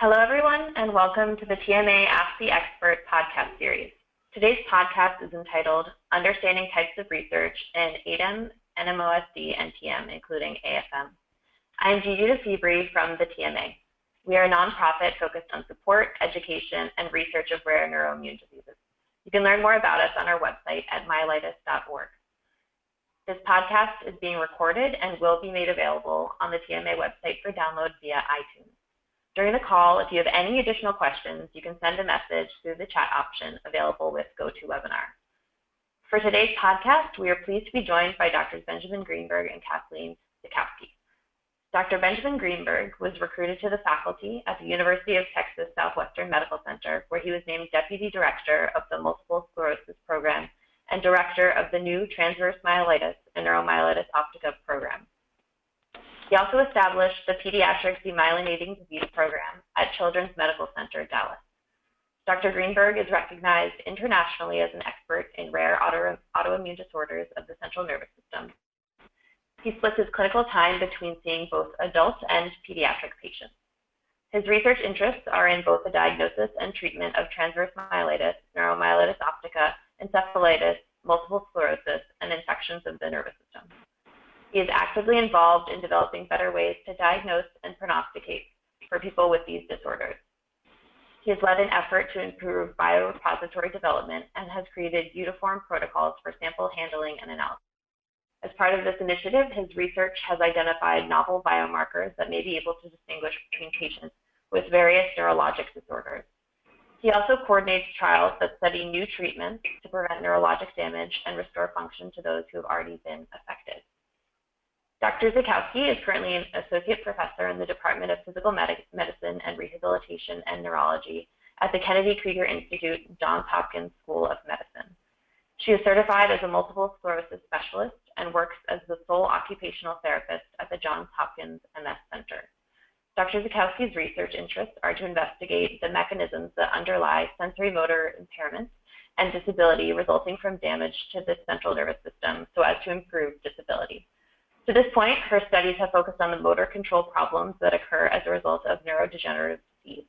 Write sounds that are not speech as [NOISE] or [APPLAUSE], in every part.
Hello, everyone, and welcome to the TMA Ask the Expert podcast series. Today's podcast is entitled Understanding Types of Research in ADEM, NMOSD, and TM, including AFM. I am Gigi deFiebre from the TMA. We are a nonprofit focused on support, education, and research of rare neuroimmune diseases. You can learn more about us on our website at myelitis.org. This podcast is being recorded and will be made available on the TMA website for download via iTunes. During the call, if you have any additional questions, you can send a message through the chat option available with GoToWebinar. For today's podcast, we are pleased to be joined by Drs. Benjamin Greenberg and Kathleen Zackowski. Dr. Benjamin Greenberg was recruited to the faculty at the University of Texas Southwestern Medical Center, where he was named Deputy Director of the Multiple Sclerosis Program and Director of the new Transverse Myelitis and Neuromyelitis Optica Program. He also established the Pediatric Demyelinating Disease Program at Children's Medical Center, Dallas. Dr. Greenberg is recognized internationally as an expert in rare auto autoimmune disorders of the central nervous system. He splits his clinical time between seeing both adult and pediatric patients. His research interests are in both the diagnosis and treatment of transverse myelitis, neuromyelitis optica, encephalitis, multiple sclerosis, and infections of the nervous system. He is actively involved in developing better ways to diagnose and prognosticate for people with these disorders. He has led an effort to improve biorepository development and has created uniform protocols for sample handling and analysis. As part of this initiative, his research has identified novel biomarkers that may be able to distinguish between patients with various neurologic disorders. He also coordinates trials that study new treatments to prevent neurologic damage and restore function to those who have already been affected. Dr. Zackowski is currently an associate professor in the Department of Physical Medicine and Rehabilitation and Neurology at the Kennedy Krieger Institute, Johns Hopkins School of Medicine. She is certified as a multiple sclerosis specialist and works as the sole occupational therapist at the Johns Hopkins MS Center. Dr. Zackowski's research interests are to investigate the mechanisms that underlie sensory motor impairments and disability resulting from damage to the central nervous system so as to improve disability. To this point, her studies have focused on the motor control problems that occur as a result of neurodegenerative disease.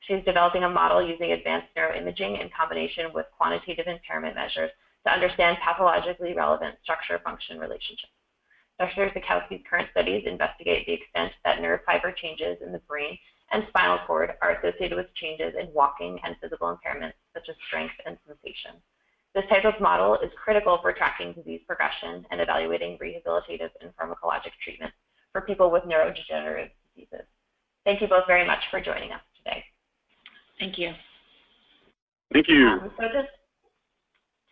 She's developing a model using advanced neuroimaging in combination with quantitative impairment measures to understand pathologically relevant structure-function relationships. Dr. Zackowski's current studies investigate the extent that nerve fiber changes in the brain and spinal cord are associated with changes in walking and physical impairments such as strength and sensation. This type of model is critical for tracking disease progression and evaluating rehabilitative and pharmacologic treatments for people with neurodegenerative diseases. Thank you both very much for joining us today. Thank you. Thank you. Um, so, just,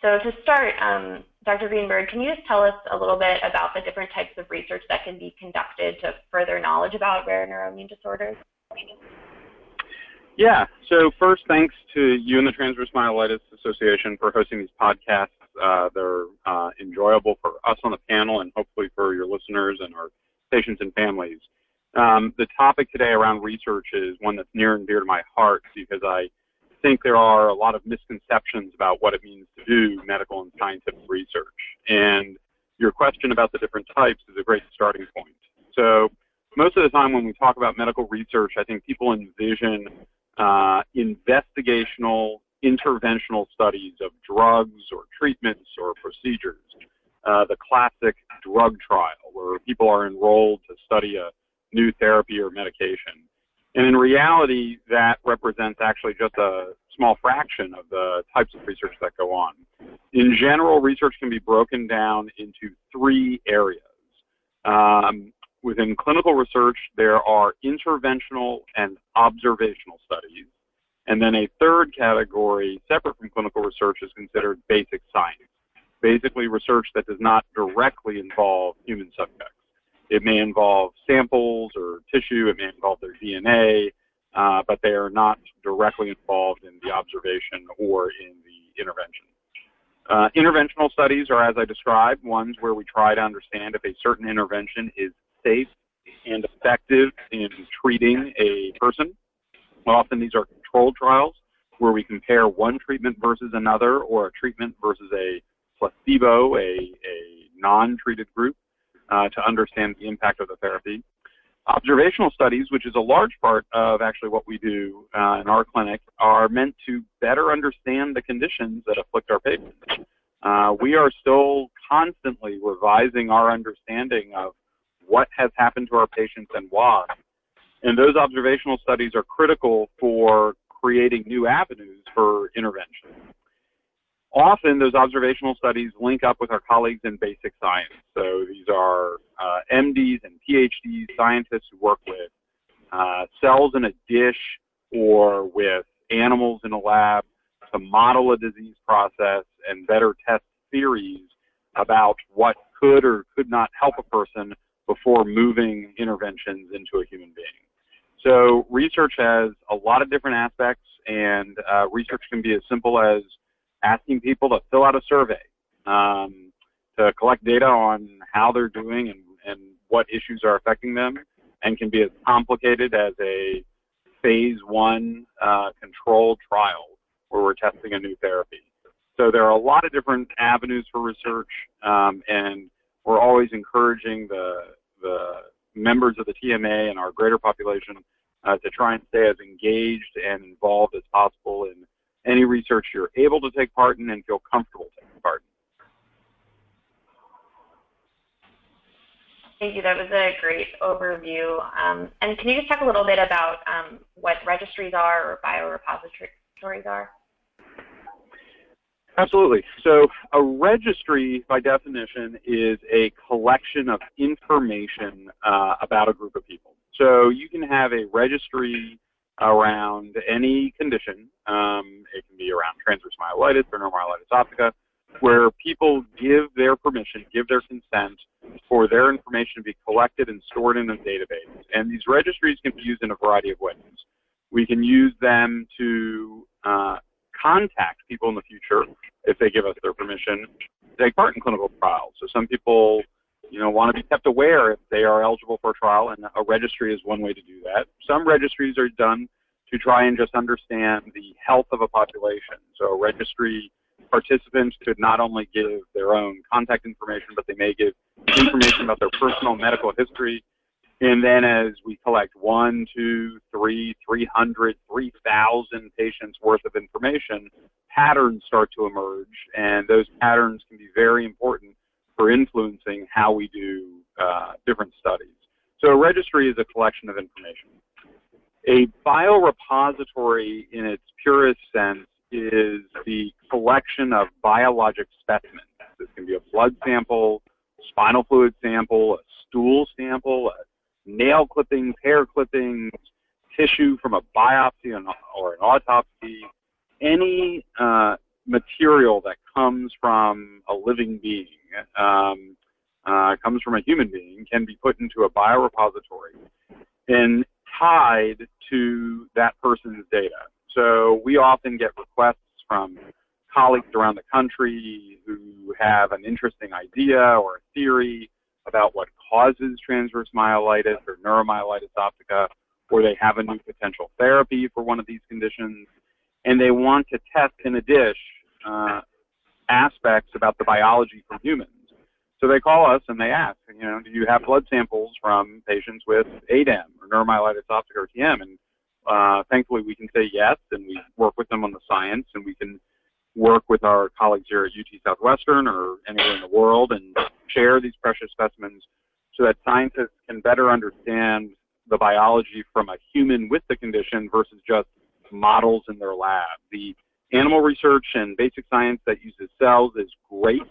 so to start, um, Dr. Greenberg, can you just tell us a little bit about the different types of research that can be conducted to further knowledge about rare neuroimmune disorders? Yeah, so first, thanks to you and the Transverse Myelitis Association for hosting these podcasts. Uh, they're uh, enjoyable for us on the panel and hopefully for your listeners and our patients and families. Um, the topic today around research is one that's near and dear to my heart because I think there are a lot of misconceptions about what it means to do medical and scientific research. And your question about the different types is a great starting point. So most of the time when we talk about medical research, I think people envision uh, investigational, interventional studies of drugs or treatments or procedures. Uh, the classic drug trial where people are enrolled to study a new therapy or medication. And in reality, that represents actually just a small fraction of the types of research that go on. In general, research can be broken down into three areas. Um, within clinical research, there are interventional and observational studies. And then a third category, separate from clinical research, is considered basic science. Basically, research that does not directly involve human subjects. It may involve samples or tissue, it may involve their DNA, uh, but they are not directly involved in the observation or in the intervention. Uh, interventional studies are, as I described, ones where we try to understand if a certain intervention is safe and effective in treating a person. Often these are controlled trials where we compare one treatment versus another or a treatment versus a placebo, a, a non-treated group, uh, to understand the impact of the therapy. Observational studies, which is a large part of actually what we do uh, in our clinic, are meant to better understand the conditions that afflict our patients. Uh, we are still constantly revising our understanding of what has happened to our patients and why. And those observational studies are critical for creating new avenues for intervention. Often those observational studies link up with our colleagues in basic science. So these are uh, MDs and PhDs, scientists who work with uh, cells in a dish or with animals in a lab to model a disease process and better test theories about what could or could not help a person before moving interventions into a human being. So research has a lot of different aspects, and uh, research can be as simple as asking people to fill out a survey um, to collect data on how they're doing and, and what issues are affecting them, and can be as complicated as a phase one uh, controlled trial where we're testing a new therapy. So there are a lot of different avenues for research, um, and we're always encouraging the, the members of the TMA and our greater population uh, to try and stay as engaged and involved as possible in any research you're able to take part in and feel comfortable taking part in. Thank you. That was a great overview. Um, and can you just talk a little bit about um, what registries are or biorepositories are? Absolutely. So a registry, by definition, is a collection of information uh, about a group of people. So you can have a registry around any condition. Um, it can be around transverse myelitis or neuromyelitis optica, where people give their permission, give their consent for their information to be collected and stored in a database. And these registries can be used in a variety of ways. We can use them to uh, contact people in the future if they give us their permission to take part in clinical trials. So some people you know, want to be kept aware if they are eligible for a trial, and a registry is one way to do that. Some registries are done to try and just understand the health of a population. So registry participants could not only give their own contact information, but they may give information about their personal medical history. And then as we collect one, two, three, 300, 3,000 patients worth of information, patterns start to emerge. And those patterns can be very important for influencing how we do uh, different studies. So a registry is a collection of information. A biorepository in its purest sense is the collection of biologic specimens. This can be a blood sample, spinal fluid sample, a stool sample, nail clippings, hair clippings, tissue from a biopsy or an autopsy, any uh, material that comes from a living being um, uh, comes from a human being can be put into a biorepository and tied to that person's data. So we often get requests from colleagues around the country who have an interesting idea or a theory about what causes transverse myelitis or neuromyelitis optica, or they have a new potential therapy for one of these conditions, and they want to test in a dish uh, aspects about the biology from humans. So they call us and they ask, you know, do you have blood samples from patients with ADEM or neuromyelitis optica or TM? And uh, thankfully we can say yes, and we work with them on the science, and we can work with our colleagues here at UT Southwestern or anywhere in the world and share these precious specimens so that scientists can better understand the biology from a human with the condition versus just models in their lab. The animal research and basic science that uses cells is great.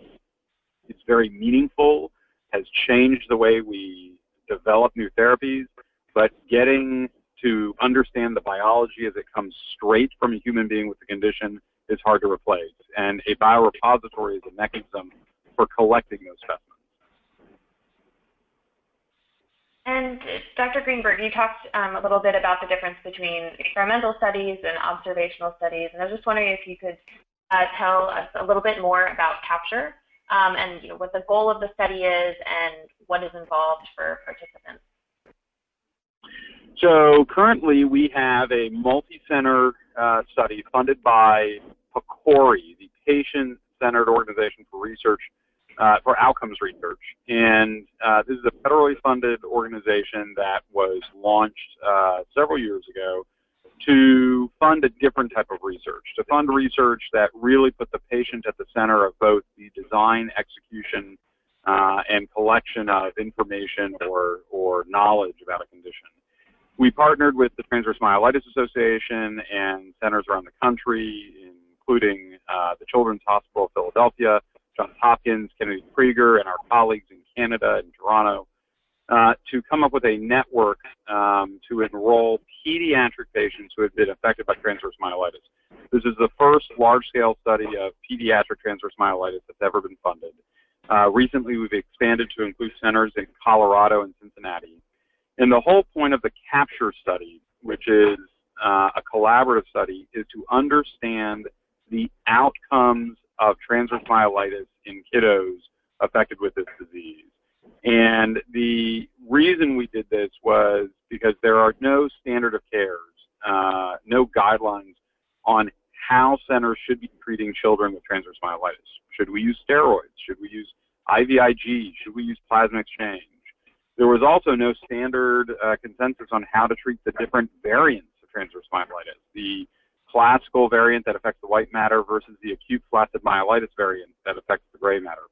It's very meaningful, has changed the way we develop new therapies, but getting to understand the biology as it comes straight from a human being with the condition is hard to replace. And a biorepository is a mechanism for collecting those specimens. And Dr. Greenberg, you talked um, a little bit about the difference between experimental studies and observational studies, and I was just wondering if you could uh, tell us a little bit more about CAPTURE um, and you know, what the goal of the study is and what is involved for participants. So currently we have a multi-center uh, study funded by PCORI, the Patient-Centered Organization for Research uh, for outcomes research. And uh, this is a federally funded organization that was launched uh, several years ago to fund a different type of research, to fund research that really put the patient at the center of both the design, execution, and collection of information or, or knowledge about a condition. We partnered with the Transverse Myelitis Association and centers around the country, including uh, the Children's Hospital of Philadelphia, Johns Hopkins, Kennedy Krieger, and our colleagues in Canada and Toronto, uh, to come up with a network um, to enroll pediatric patients who have been affected by transverse myelitis. This is the first large-scale study of pediatric transverse myelitis that's ever been funded. Uh, recently, we've expanded to include centers in Colorado and Cincinnati. And the whole point of the CAPTURE study, which is uh, a collaborative study, is to understand the outcomes of transverse myelitis in kiddos affected with this disease. And the reason we did this was because there are no standard of cares, uh, no guidelines on how centers should be treating children with transverse myelitis. Should we use steroids? Should we use IVIG? Should we use plasma exchange? There was also no standard uh, consensus on how to treat the different variants of transverse myelitis. The classical variant that affects the white matter versus the acute flaccid myelitis variant that affects the gray matter.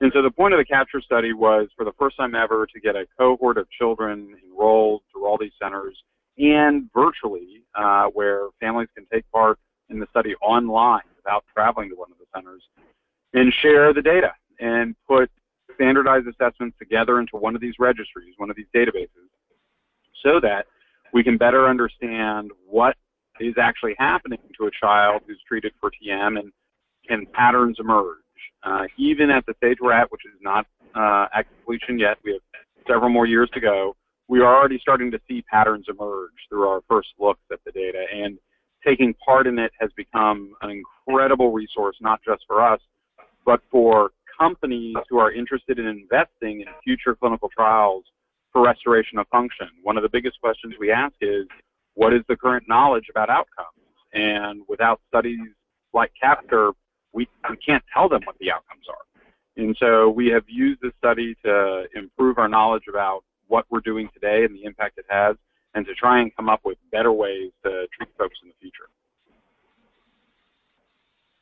And so the point of the capture study was for the first time ever to get a cohort of children enrolled through all these centers and virtually uh, where families can take part in the study online without traveling to one of the centers and share the data and put standardized assessments together into one of these registries, one of these databases, so that we can better understand what is actually happening to a child who's treated for TM and can patterns emerge. Uh, even at the stage we're at, which is not uh, at completion yet, we have several more years to go, we are already starting to see patterns emerge through our first looks at the data. And taking part in it has become an incredible resource, not just for us, but for companies who are interested in investing in future clinical trials for restoration of function. One of the biggest questions we ask is, what is the current knowledge about outcomes? And without studies like CAPTURE, we, we can't tell them what the outcomes are. And so we have used this study to improve our knowledge about what we're doing today and the impact it has, and to try and come up with better ways to treat folks in the future.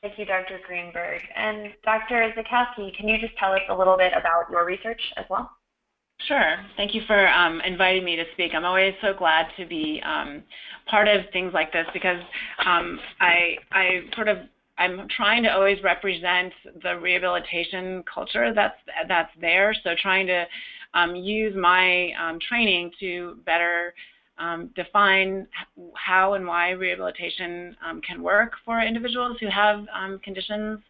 Thank you, Dr. Greenberg. And Dr. Zackowski, can you just tell us a little bit about your research as well? Sure. Thank you for um, inviting me to speak. I'm always so glad to be um, part of things like this because um, I, I sort of I'm trying to always represent the rehabilitation culture that's that's there. So trying to um, use my um, training to better um, define how and why rehabilitation um, can work for individuals who have um, conditions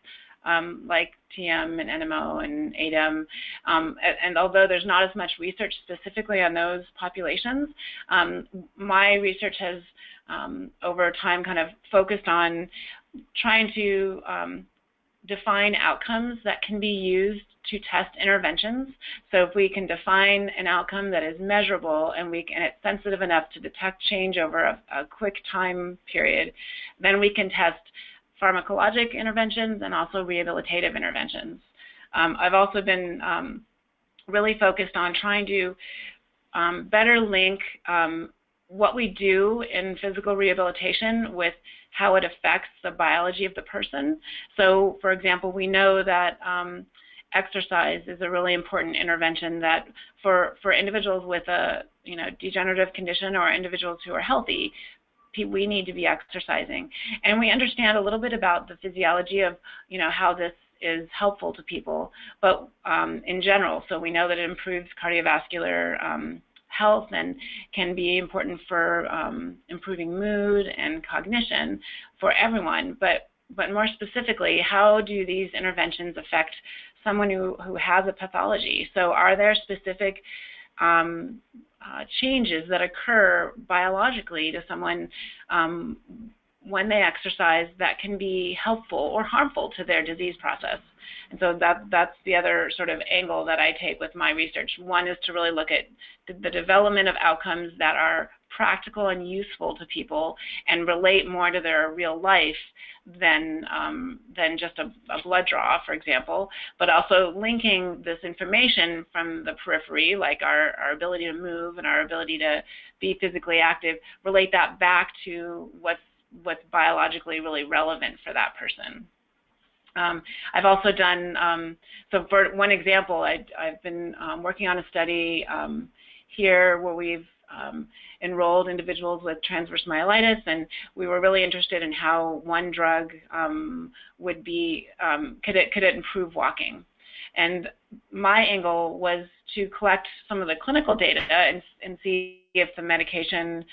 um, like TM and NMO and ADEM. Um, and, and, although there's not as much research specifically on those populations, my research has over time kind of focused on trying to define outcomes that can be used to test interventions. So if we can define an outcome that is measurable and we and it's sensitive enough to detect change over a, a quick time period, then we can test pharmacologic interventions and also rehabilitative interventions. Um, I've also been um, really focused on trying to um, better link um, what we do in physical rehabilitation with how it affects the biology of the person. So, for example, we know that um, exercise is a really important intervention that for, for individuals with a you know degenerative condition or individuals who are healthy, we need to be exercising. And we understand a little bit about the physiology of you know how this is helpful to people, but um, in general, so we know that it improves cardiovascular um, health and can be important for um, improving mood and cognition for everyone. But but more specifically, how do these interventions affect someone who, who has a pathology? So are there specific um, uh, changes that occur biologically to someone um, when they exercise that can be helpful or harmful to their disease process? And so that that's the other sort of angle that I take with my research. One is to really look at the development of outcomes that are practical and useful to people and relate more to their real life than um, than just a, a, blood draw, for example, but also linking this information from the periphery, like our, our ability to move and our ability to be physically active, relate that back to what's what's biologically really relevant for that person. Um, I've also done, um, so for one example, I, have been um, working on a study um, here where we've um, enrolled individuals with transverse myelitis, and we were really interested in how one drug um, would be, could, it, could it improve walking. And my angle was to collect some of the clinical data and, and see if the medication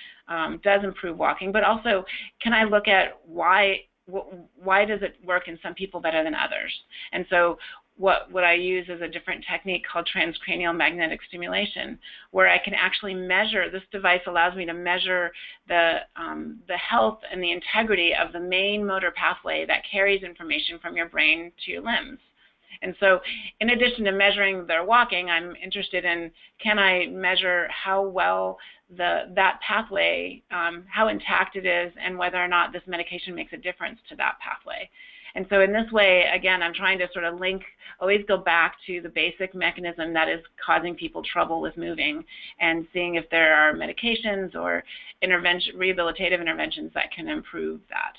does improve walking, but also can I look at why why does it work in some people better than others? And so what, what I use is a different technique called transcranial magnetic stimulation, where I can actually measure, this device allows me to measure the, um, the health and the integrity of the main motor pathway that carries information from your brain to your limbs. And so in addition to measuring their walking, I'm interested in can I measure how well the, that pathway, um, how intact it is, and whether or not this medication makes a difference to that pathway. And so in this way, again, I'm trying to sort of link, always go back to the basic mechanism that is causing people trouble with moving and seeing if there are medications or intervention, rehabilitative interventions that can improve that.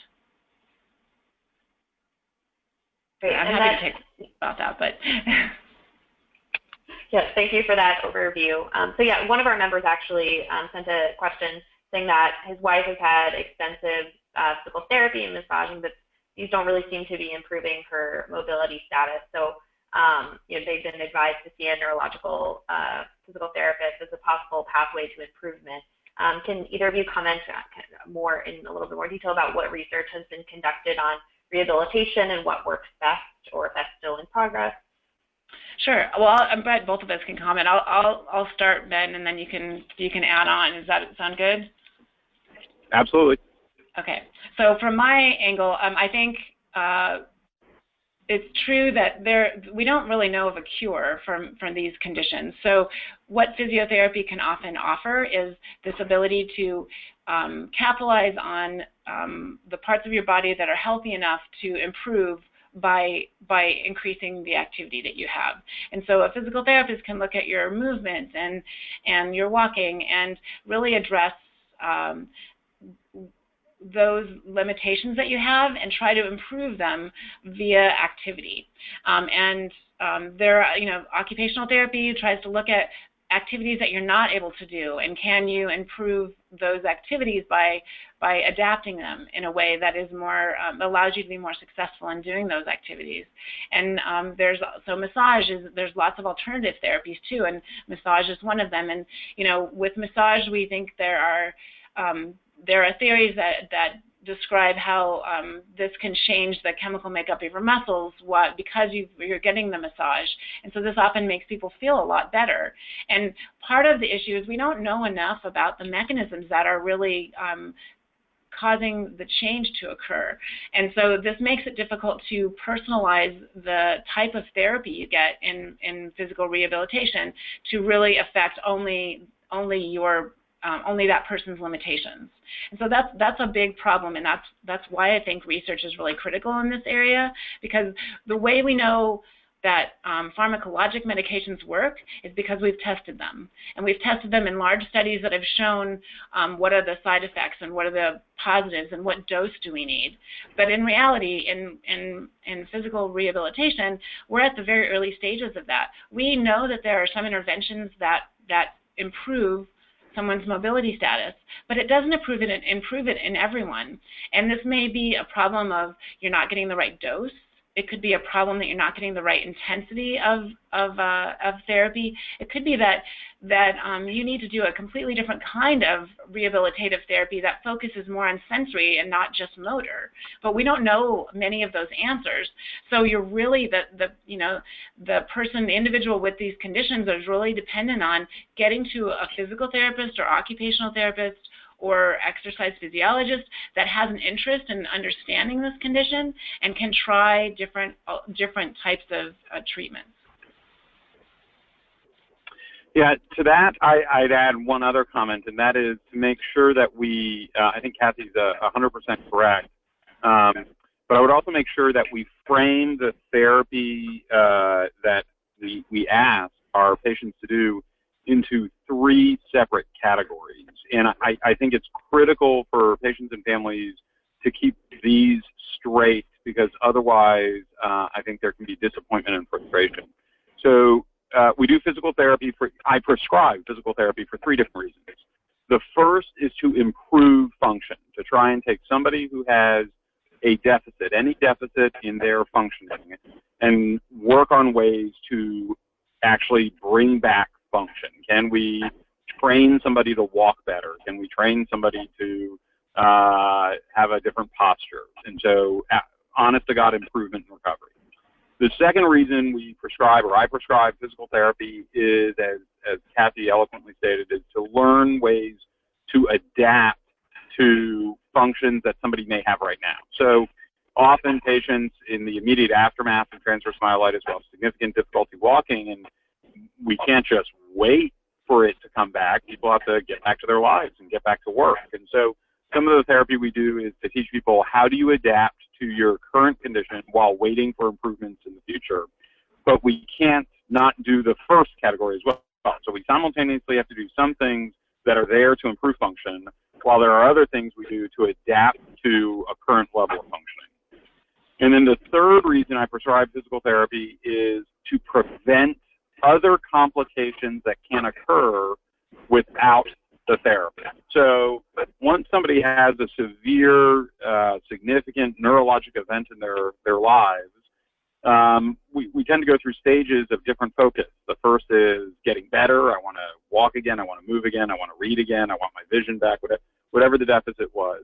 Great. I'm and happy that, to talk about that, but. [LAUGHS] yes, thank you for that overview. Um, so yeah, one of our members actually um, sent a question saying that his wife has had extensive uh, physical therapy and massaging, but these don't really seem to be improving her mobility status. So um, you know, they've been advised to see a neurological uh, physical therapist as a possible pathway to improvement. Um, can either of you comment more in a little bit more detail about what research has been conducted on rehabilitation and what works best, or if that's still in progress? Sure. Well, I'm glad both of us can comment. I'll I'll I'll start Ben, and then you can you can add on. Does that sound good? Absolutely. Okay. So from my angle, um, I think uh, it's true that there we don't really know of a cure from from these conditions. So what physiotherapy can often offer is this ability to um, capitalize on um, the parts of your body that are healthy enough to improve by by increasing the activity that you have. And so a physical therapist can look at your movement and and your walking and really address um, those limitations that you have and try to improve them via activity. Um, and um, there, you know, occupational therapy tries to look at activities that you're not able to do and can you improve those activities by by adapting them in a way that is more um, allows you to be more successful in doing those activities? And um, there's so massage is there's lots of alternative therapies too and massage is one of them. And you know with massage we think there are um, there are theories that, that describe how um, this can change the chemical makeup of your muscles what, because you, are getting the massage. And so this often makes people feel a lot better. And part of the issue is we don't know enough about the mechanisms that are really um, causing the change to occur. And so this makes it difficult to personalize the type of therapy you get in, in physical rehabilitation to really affect only only your um, only that person's limitations. And so that's that's a big problem, and that's that's why I think research is really critical in this area because the way we know that um, pharmacologic medications work is because we've tested them. And we've tested them in large studies that have shown um, what are the side effects and what are the positives and what dose do we need. But in reality, in, in, in physical rehabilitation, we're at the very early stages of that. We know that there are some interventions that, that improve someone's mobility status, but it doesn't improve it, improve it in everyone. And this may be a problem of you're not getting the right dose. It could be a problem that you're not getting the right intensity of of, uh, of therapy. It could be that that um, you need to do a completely different kind of rehabilitative therapy that focuses more on sensory and not just motor. But we don't know many of those answers. So you're really the the you know the person, the individual with these conditions is really dependent on getting to a physical therapist or occupational therapist or exercise physiologist that has an interest in understanding this condition and can try different uh, different types of uh, treatments. Yeah, to that, I, would add one other comment, and that is to make sure that we, uh, I think Kathy's a 100% correct, um, but I would also make sure that we frame the therapy uh, that we, we ask our patients to do into three separate categories. And I, I think it's critical for patients and families to keep these straight because otherwise uh, I think there can be disappointment and frustration. So uh, we do physical therapy for, I prescribe physical therapy for three different reasons. The first is to improve function, to try and take somebody who has a deficit, any deficit in their functioning, and work on ways to actually bring back function. Can we train somebody to walk better? Can we train somebody to uh, have a different posture? And so, uh, honest to God, improvement and recovery. The second reason we prescribe or I prescribe physical therapy is, as, as Kathy eloquently stated, is to learn ways to adapt to functions that somebody may have right now. So often patients in the immediate aftermath of transverse myelitis will have significant difficulty walking and we can't just wait for it to come back. People have to get back to their lives and get back to work. And so some of the therapy we do is to teach people how do you adapt to your current condition while waiting for improvements in the future. But we can't not do the first category as well. So we simultaneously have to do some things that are there to improve function, while there are other things we do to adapt to a current level of functioning. And then the third reason I prescribe physical therapy is to prevent other complications that can occur without the therapy. So once somebody has a severe, uh, significant neurologic event in their, their lives, um, we, we tend to go through stages of different focus. The first is getting better. I want to walk again. I want to move again. I want to read again. I want my vision back, whatever, the deficit was.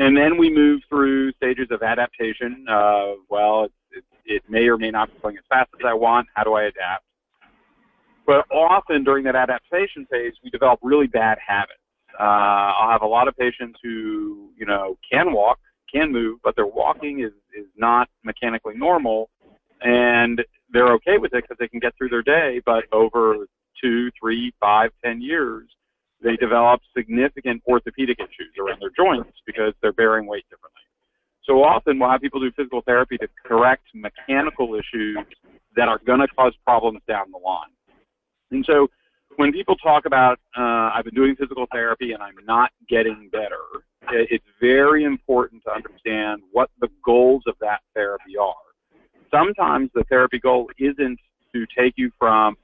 And then we move through stages of adaptation of, well, it, it, it may or may not be going as fast as I want. How do I adapt? But often during that adaptation phase, we develop really bad habits. Uh, I'll have a lot of patients who, you know, can walk, can move, but their walking is, is not mechanically normal, and they're okay with it because they can get through their day. But over two, three, five, ten years, they develop significant orthopedic issues around their joints because they're bearing weight differently. So often we'll have people do physical therapy to correct mechanical issues that are going to cause problems down the line. And so when people talk about, uh, I've been doing physical therapy and I'm not getting better, it's very important to understand what the goals of that therapy are. Sometimes the therapy goal isn't to take you from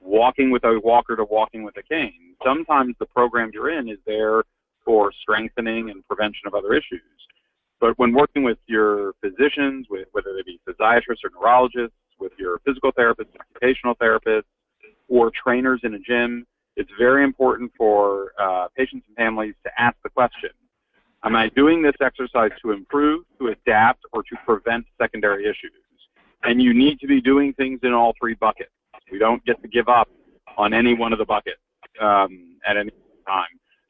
walking with a walker to walking with a cane. Sometimes the program you're in is there for strengthening and prevention of other issues. But when working with your physicians, with whether they be physiatrists or neurologists, with your physical therapists, occupational therapists, or trainers in a gym, it's very important for uh, patients and families to ask the question, am I doing this exercise to improve, to adapt, or to prevent secondary issues? And you need to be doing things in all three buckets. We don't get to give up on any one of the buckets um, at any time.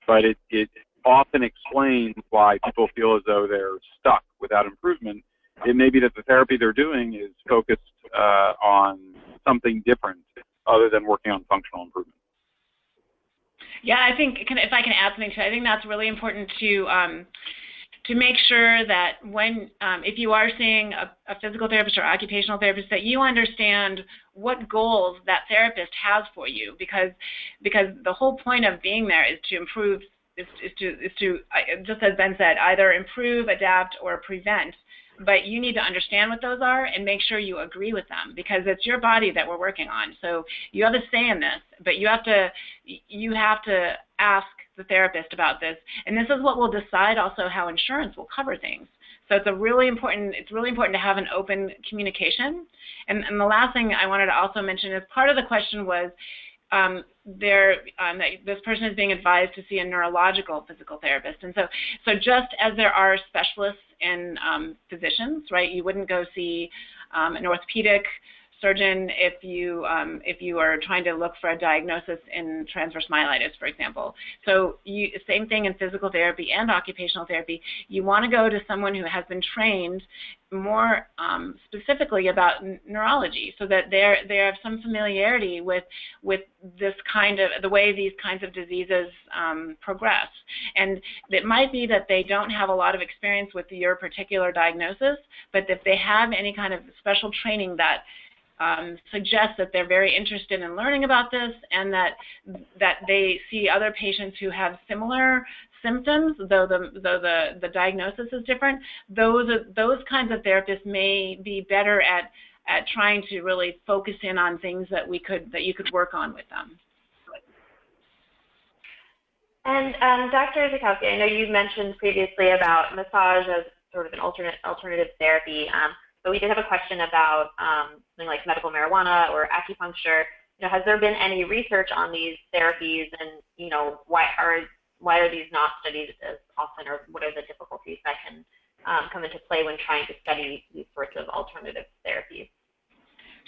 But it, it often explains why people feel as though they're stuck without improvement. It may be that the therapy they're doing is focused uh, on something different other than working on functional improvement. Yeah, I think if I can add something to, it, I think that's really important to um, to make sure that when um, if you are seeing a, a, physical therapist or occupational therapist, that you understand what goals that therapist has for you, because because the whole point of being there is to improve is, is to is to just as Ben said, either improve, adapt, or prevent but you need to understand what those are and make sure you agree with them because it's your body that we're working on. So you have a say in this, but you have to you have to ask the therapist about this, and this is what will decide also how insurance will cover things. So it's a really important it's really important to have an open communication. And, and the last thing I wanted to also mention is part of the question was um, there um, this person is being advised to see a neurological physical therapist. And so, so just as there are specialists in um, physicians, right? You wouldn't go see um, an orthopedic surgeon if you um, if you are trying to look for a diagnosis in transverse myelitis, for example. So you, same thing in physical therapy and occupational therapy. You want to go to someone who has been trained more um, specifically about neurology, so that they they have some familiarity with with this kind of the way these kinds of diseases um, progress. And it might be that they don't have a lot of experience with your particular diagnosis, but if they have any kind of special training that um, suggest that they're very interested in learning about this and that that they see other patients who have similar symptoms, though the though the, the diagnosis is different. Those those kinds of therapists may be better at at trying to really focus in on things that we could that you could work on with them. And um, Dr. Zackowski, I know you mentioned previously about massage as sort of an alternate alternative therapy. Um, but we did have a question about um, something like medical marijuana or acupuncture. You know, has there been any research on these therapies, and you know, why are why are these not studied as often, or what are the difficulties that can um, come into play when trying to study these sorts of alternative therapies?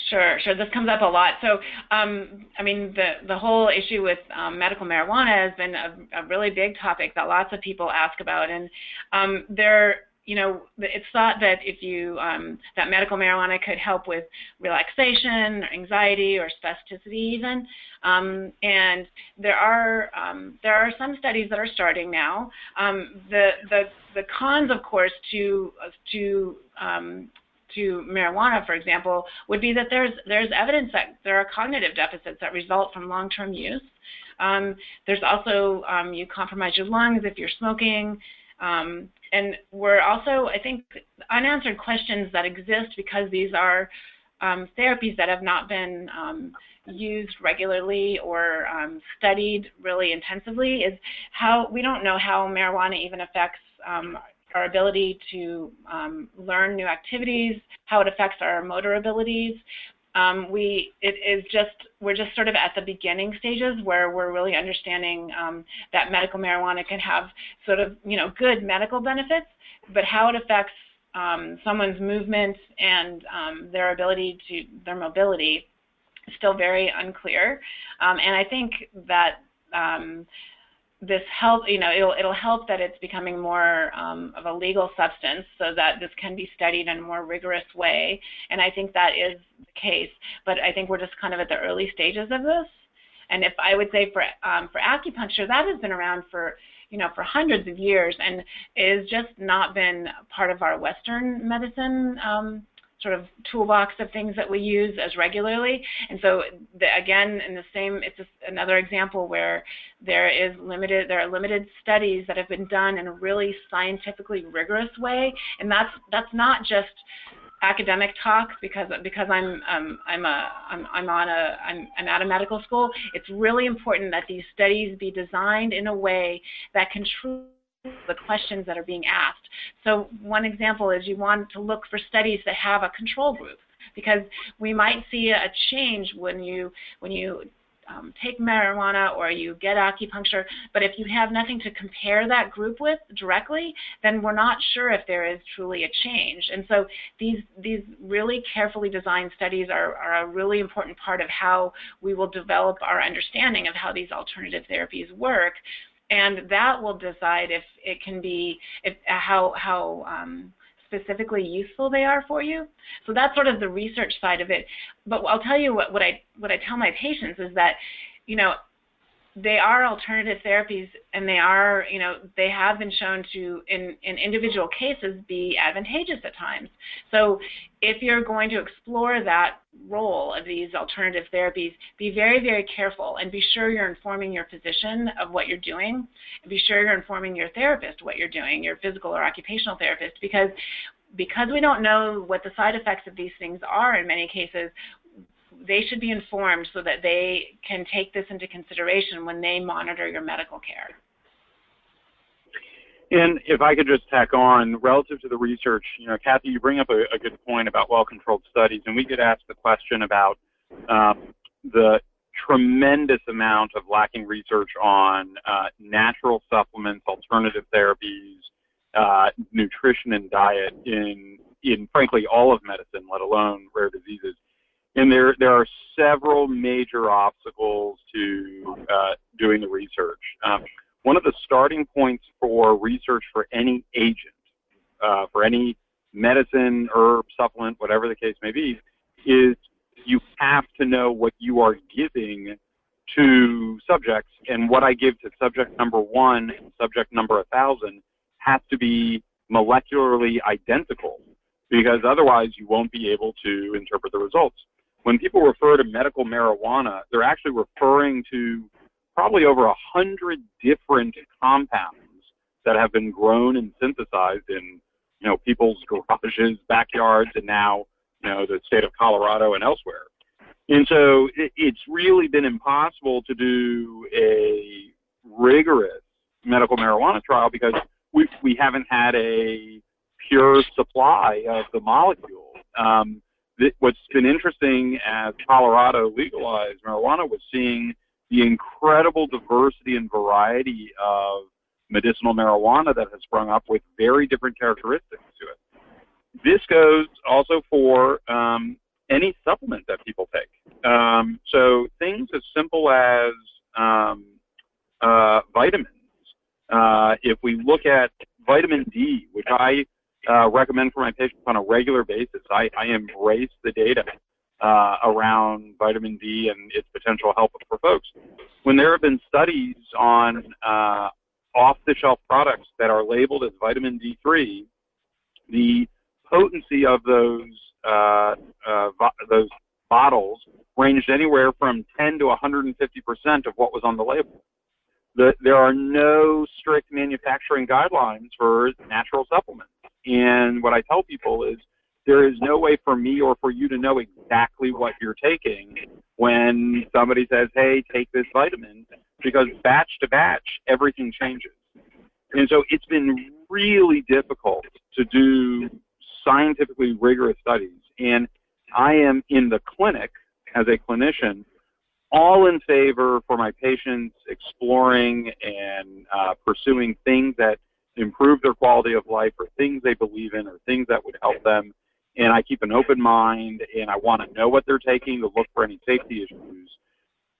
Sure, sure. This comes up a lot. So, um, I mean, the the whole issue with um, medical marijuana has been a, a, really big topic that lots of people ask about, and um, there you know, it's thought that if you um, that medical marijuana could help with relaxation, or anxiety, or spasticity even. Um, and there are um, there are some studies that are starting now. Um, the the the cons, of course, to to um, to marijuana, for example, would be that there's there's evidence that there are cognitive deficits that result from long-term use. Um, there's also um, you compromise your lungs if you're smoking. Um, and we're also, I think, unanswered questions that exist because these are um, therapies that have not been um, used regularly or um, studied really intensively is how we don't know how marijuana even affects um, our ability to um, learn new activities, how it affects our motor abilities. Um, we it is just we're just sort of at the beginning stages where we're really understanding um, that medical marijuana can have sort of you know good medical benefits, but how it affects um, someone's movement and um, their ability to their mobility is still very unclear. Um, and I think that um, this help, you know, it'll, it'll help that it's becoming more um, of a legal substance so that this can be studied in a more rigorous way. And I think that is the case. But I think we're just kind of at the early stages of this. And if I would say for um, for acupuncture, that has been around for you know for hundreds of years and is just not been part of our Western medicine um, sort of toolbox of things that we use as regularly. And so the, again, in the same, it's just another example where there is limited, there are limited studies that have been done in a really scientifically rigorous way, and that's that's not just academic talk because because I'm um, I'm a I'm, I'm on a I'm, I'm at a medical school. It's really important that these studies be designed in a way that can truly the questions that are being asked. So one example is you want to look for studies that have a control group because we might see a change when you when you um, take marijuana or you get acupuncture, but if you have nothing to compare that group with directly, then we're not sure if there is truly a change. And so these these really carefully designed studies are, are a really important part of how we will develop our understanding of how these alternative therapies work and that will decide if it can be if how how um, specifically useful they are for you. So that's sort of the research side of it. But I'll tell you what, what I what I tell my patients is that, you know, they are alternative therapies and they are, you know, they have been shown to, in, in individual cases, be advantageous at times. So if you're going to explore that role of these alternative therapies, be very, very careful and be sure you're informing your physician of what you're doing and be sure you're informing your therapist what you're doing, your physical or occupational therapist, because because we don't know what the side effects of these things are in many cases, they should be informed so that they can take this into consideration when they monitor your medical care. And if I could just tack on, relative to the research, you know, Kathy, you bring up a, a good point about well-controlled studies, and we get asked the question about um, the tremendous amount of lacking research on uh, natural supplements, alternative therapies, uh, nutrition and diet in, in frankly all of medicine, let alone rare diseases And there, there are several major obstacles to uh, doing the research. Um, one of the starting points for research for any agent, uh, for any medicine, herb, supplement, whatever the case may be, is you have to know what you are giving to subjects, and what I give to subject number one and subject number a thousand has to be molecularly identical, because otherwise you won't be able to interpret the results. When people refer to medical marijuana, they're actually referring to probably over a hundred different compounds that have been grown and synthesized in you know people's garages, backyards, and now you know the state of Colorado and elsewhere. And so it, it's really been impossible to do a rigorous medical marijuana trial because we, we haven't had a pure supply of the molecule. Um, th- what's been interesting as Colorado legalized marijuana was seeing the incredible diversity and variety of medicinal marijuana that has sprung up with very different characteristics to it. This goes also for um, any supplement that people take. Um, so things as simple as um, uh, vitamins. Uh, if we look at vitamin D, which I uh, recommend for my patients on a regular basis, I, I embrace the data uh, around vitamin D and its potential help for folks. When there have been studies on uh, off-the-shelf products that are labeled as vitamin D3, the potency of those uh, uh, those bottles ranged anywhere from 10 to 150 percent of what was on the label. The, there are no strict manufacturing guidelines for natural supplements, and what I tell people is there is no way for me or for you to know exactly what you're taking when somebody says, "Hey, take this vitamin," because batch to batch everything changes, and so it's been really difficult to do scientifically rigorous studies. And I am in the clinic as a clinician, all in favor for my patients exploring and uh, pursuing things that improve their quality of life or things they believe in or things that would help them. And I keep an open mind and I want to know what they're taking to look for any safety issues.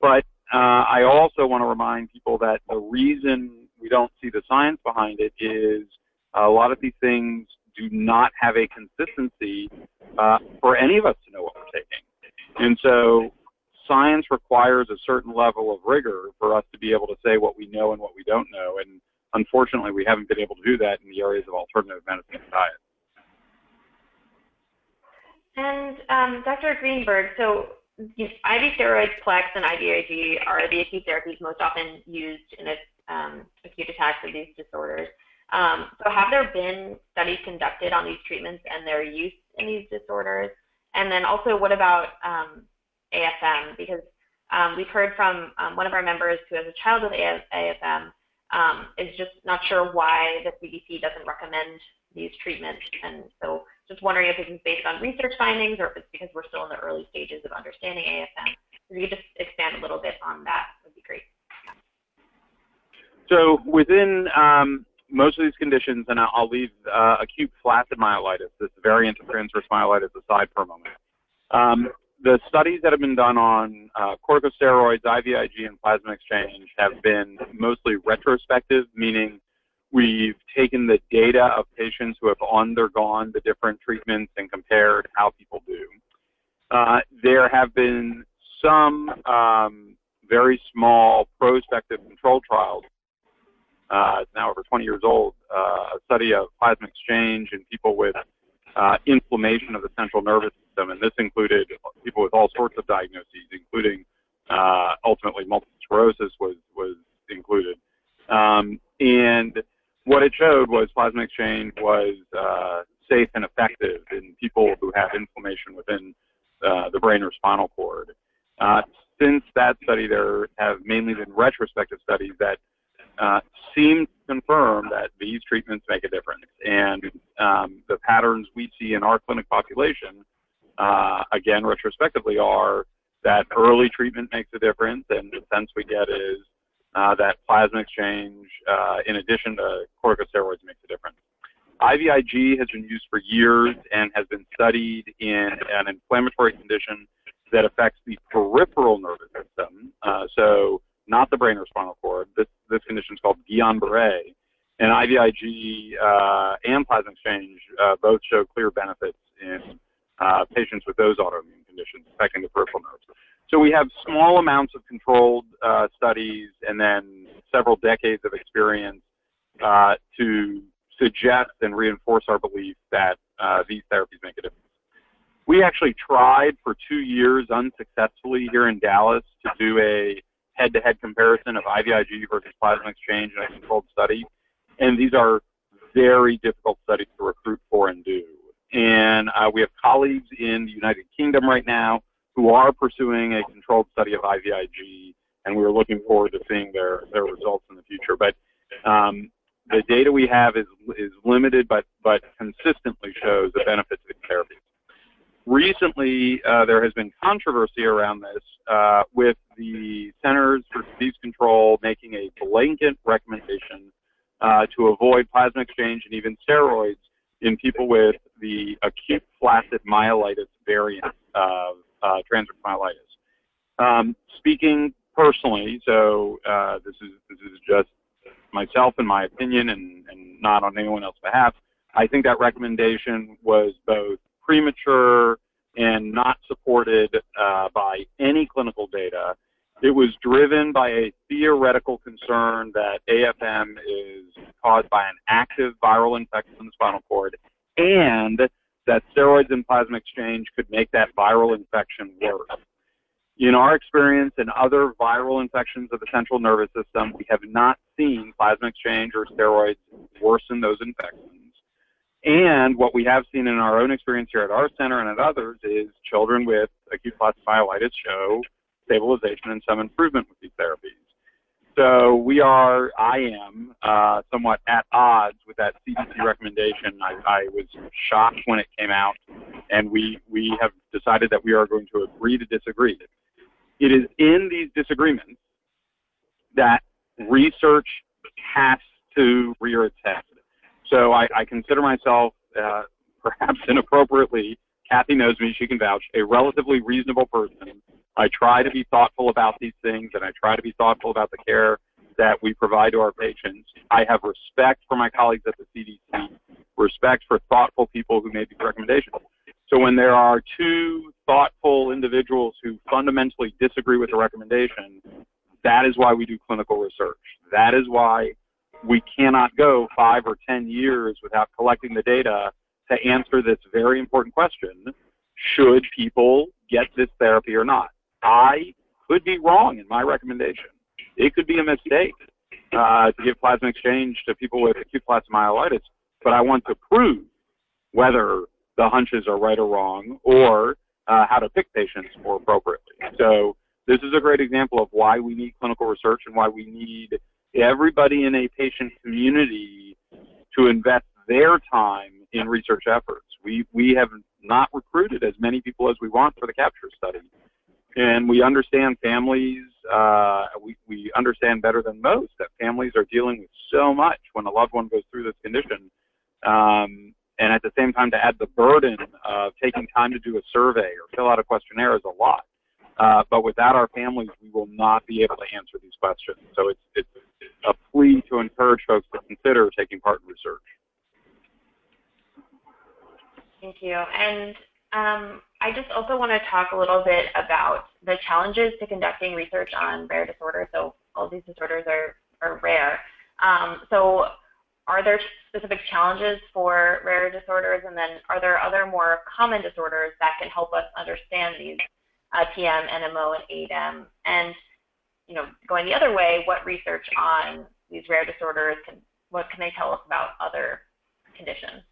But uh, I also want to remind people that the reason we don't see the science behind it is a lot of these things do not have a consistency uh, for any of us to know what we're taking. And so science requires a certain level of rigor for us to be able to say what we know and what we don't know. And unfortunately, we haven't been able to do that in the areas of alternative medicine and diet. And um, Dr. Greenberg, so IV steroids, Plex, and IVIG are the acute therapies most often used in um, acute attacks of these disorders. Um, so have there been studies conducted on these treatments and their use in these disorders? And then also, what about um, AFM? Because um, we've heard from um, one of our members who has a child with AFM um, is just not sure why the CDC doesn't recommend these treatments. And so just wondering if this is based on research findings or if it's because we're still in the early stages of understanding AFM. If you could just expand a little bit on that, would be great. So within um, most of these conditions, and I'll leave uh, acute flaccid myelitis, this variant of transverse myelitis, aside for a moment. Um, the studies that have been done on uh, corticosteroids, IVIG, and plasma exchange have been mostly retrospective, meaning we've taken the data of patients who have undergone the different treatments and compared how people do. Uh, there have been some um, very small prospective control trials uh, it's now over 20 years old, uh, a study of plasma exchange in people with uh, inflammation of the central nervous system, and this included people with all sorts of diagnoses, including uh, ultimately multiple sclerosis was was included. Um, and what it showed was plasma exchange was uh, safe and effective in people who have inflammation within uh, the brain or spinal cord. Uh, since that study, there have mainly been retrospective studies that uh, seem to confirm that these treatments make a difference. And um, the patterns we see in our clinic population, uh, again, retrospectively, are that early treatment makes a difference, and the sense we get is uh, that plasma exchange, uh, in addition to corticosteroids, makes a difference. IVIG has been used for years and has been studied in an inflammatory condition that affects the peripheral nervous system. Uh, so not the brain or spinal cord. This this condition is called Guillain-Barré, and IVIG uh, and plasma exchange uh, both show clear benefits in uh, patients with those autoimmune conditions affecting the peripheral nerves. So we have small amounts of controlled uh, studies and then several decades of experience uh, to suggest and reinforce our belief that uh, these therapies make a difference. We actually tried for two years unsuccessfully here in Dallas to do a head-to-head comparison of IVIG versus plasma exchange in a controlled study, and these are very difficult studies to recruit for and do. And uh, we have colleagues in the United Kingdom right now who are pursuing a controlled study of IVIG, and we're looking forward to seeing their, their results in the future. But um, the data we have is, is limited, but, but consistently shows the benefits of these therapies. Recently, uh, there has been controversy around this uh, with the Centers for Disease Control making a blanket recommendation uh, to avoid plasma exchange and even steroids in people with the acute flaccid myelitis variant of uh, transverse myelitis. Um, speaking personally, so uh, this is this is just myself and my opinion, and, and not on anyone else's behalf. I think that recommendation was both premature and not supported uh, by any clinical data. It was driven by a theoretical concern that AFM is caused by an active viral infection in the spinal cord and that steroids and plasma exchange could make that viral infection worse. In our experience in other viral infections of the central nervous system, we have not seen plasma exchange or steroids worsen those infections. And what we have seen in our own experience here at our center and at others is children with acute flaccid myelitis show stabilization and some improvement with these therapies. So we are, I am, uh, somewhat at odds with that CDC recommendation. I, I was shocked when it came out, and we, we have decided that we are going to agree to disagree. It is in these disagreements that research has to rear its head. So I, I consider myself, uh, perhaps [LAUGHS] inappropriately, Kathy knows me, she can vouch, a relatively reasonable person I try to be thoughtful about these things and I try to be thoughtful about the care that we provide to our patients. I have respect for my colleagues at the CDC, respect for thoughtful people who made these recommendations. So when there are two thoughtful individuals who fundamentally disagree with the recommendation, that is why we do clinical research. That is why we cannot go five or 10 years without collecting the data to answer this very important question. Should people get this therapy or not? I could be wrong in my recommendation. It could be a mistake uh, to give plasma exchange to people with acute flaccid myelitis, but I want to prove whether the hunches are right or wrong or uh, how to pick patients more appropriately. So this is a great example of why we need clinical research and why we need everybody in a patient community to invest their time in research efforts. We, we have not recruited as many people as we want for the capture study and we understand families. Uh, we we understand better than most that families are dealing with so much when a loved one goes through this condition, um, and at the same time to add the burden of taking time to do a survey or fill out a questionnaire is a lot. Uh, but without our families, we will not be able to answer these questions. So it's it's a plea to encourage folks to consider taking part in research. Thank you. And um, I just also want to talk a little bit about the challenges to conducting research on rare disorders. So all these disorders are, are rare. Um, so are there specific challenges for rare disorders? And then are there other more common disorders that can help us understand these uh, TM, NMO, and ADEM? And you know, going the other way, what research on these rare disorders can, what can they tell us about other conditions?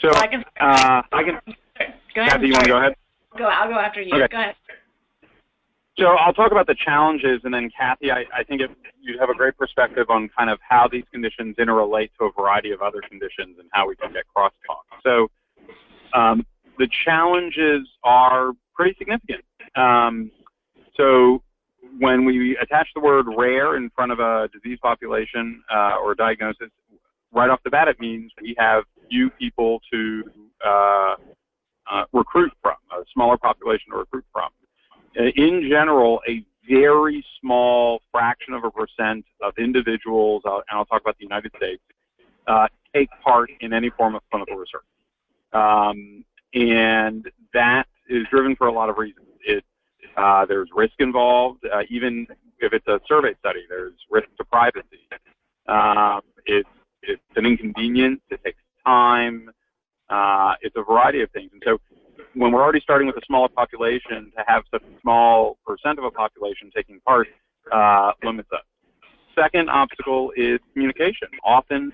So I can. Uh, I can. Go ahead. Kathy, you want to go ahead? Go. I'll go after you. Okay. Go ahead. So I'll talk about the challenges, and then Kathy, I, I think you have a great perspective on kind of how these conditions interrelate to a variety of other conditions and how we can get crosstalk. So um, the challenges are pretty significant. Um, so when we attach the word rare in front of a disease population uh, or diagnosis, right off the bat, it means we have few people to uh, uh, recruit from, a smaller population to recruit from. Uh, in general, a very small fraction of a percent of individuals, uh, and I'll talk about the United States, uh, take part in any form of clinical research. Um, and that is driven for a lot of reasons. It, uh, there's risk involved, even if it's a survey study, there's risk to privacy. Um, it's, it's an inconvenience, it takes time, uh, it's a variety of things. And so when we're already starting with a smaller population, to have such a small percent of a population taking part uh, limits us. Second obstacle is communication. Often,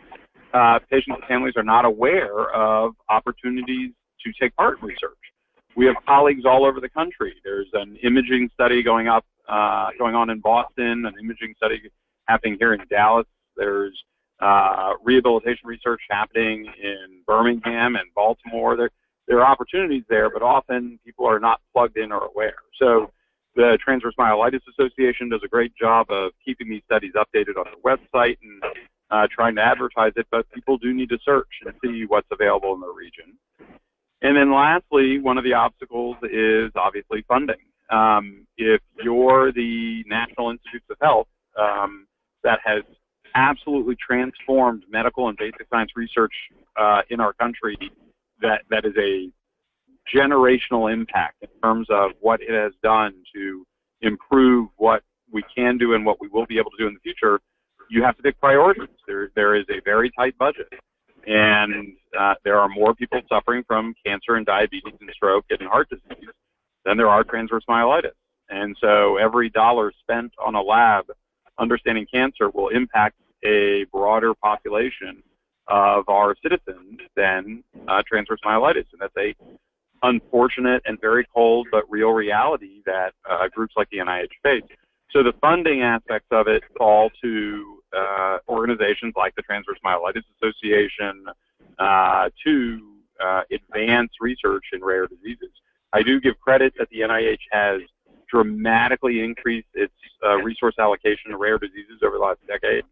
uh, patients and families are not aware of opportunities to take part in research. We have colleagues all over the country. There's an imaging study going up, uh, going on in Boston, an imaging study happening here in Dallas. There's uh, rehabilitation research happening in Birmingham and Baltimore. There, there are opportunities there, but often people are not plugged in or aware. So the Transverse Myelitis Association does a great job of keeping these studies updated on their website and uh, trying to advertise it, but people do need to search and see what's available in their region. And then lastly, one of the obstacles is obviously funding. Um, if you're the National Institutes of Health um, that has absolutely transformed medical and basic science research uh, in our country that that is a generational impact in terms of what it has done to improve what we can do and what we will be able to do in the future, you have to pick priorities. There, there is a very tight budget, and uh, there are more people suffering from cancer and diabetes and stroke and heart disease than there are transverse myelitis. And so every dollar spent on a lab understanding cancer will impact a broader population of our citizens than uh, transverse myelitis. And that's a unfortunate and very cold but real reality that uh, groups like the NIH face. So the funding aspects of it fall to uh, organizations like the Transverse Myelitis Association uh, to uh, advance research in rare diseases. I do give credit that the NIH has dramatically increased its uh, resource allocation to rare diseases over the last decade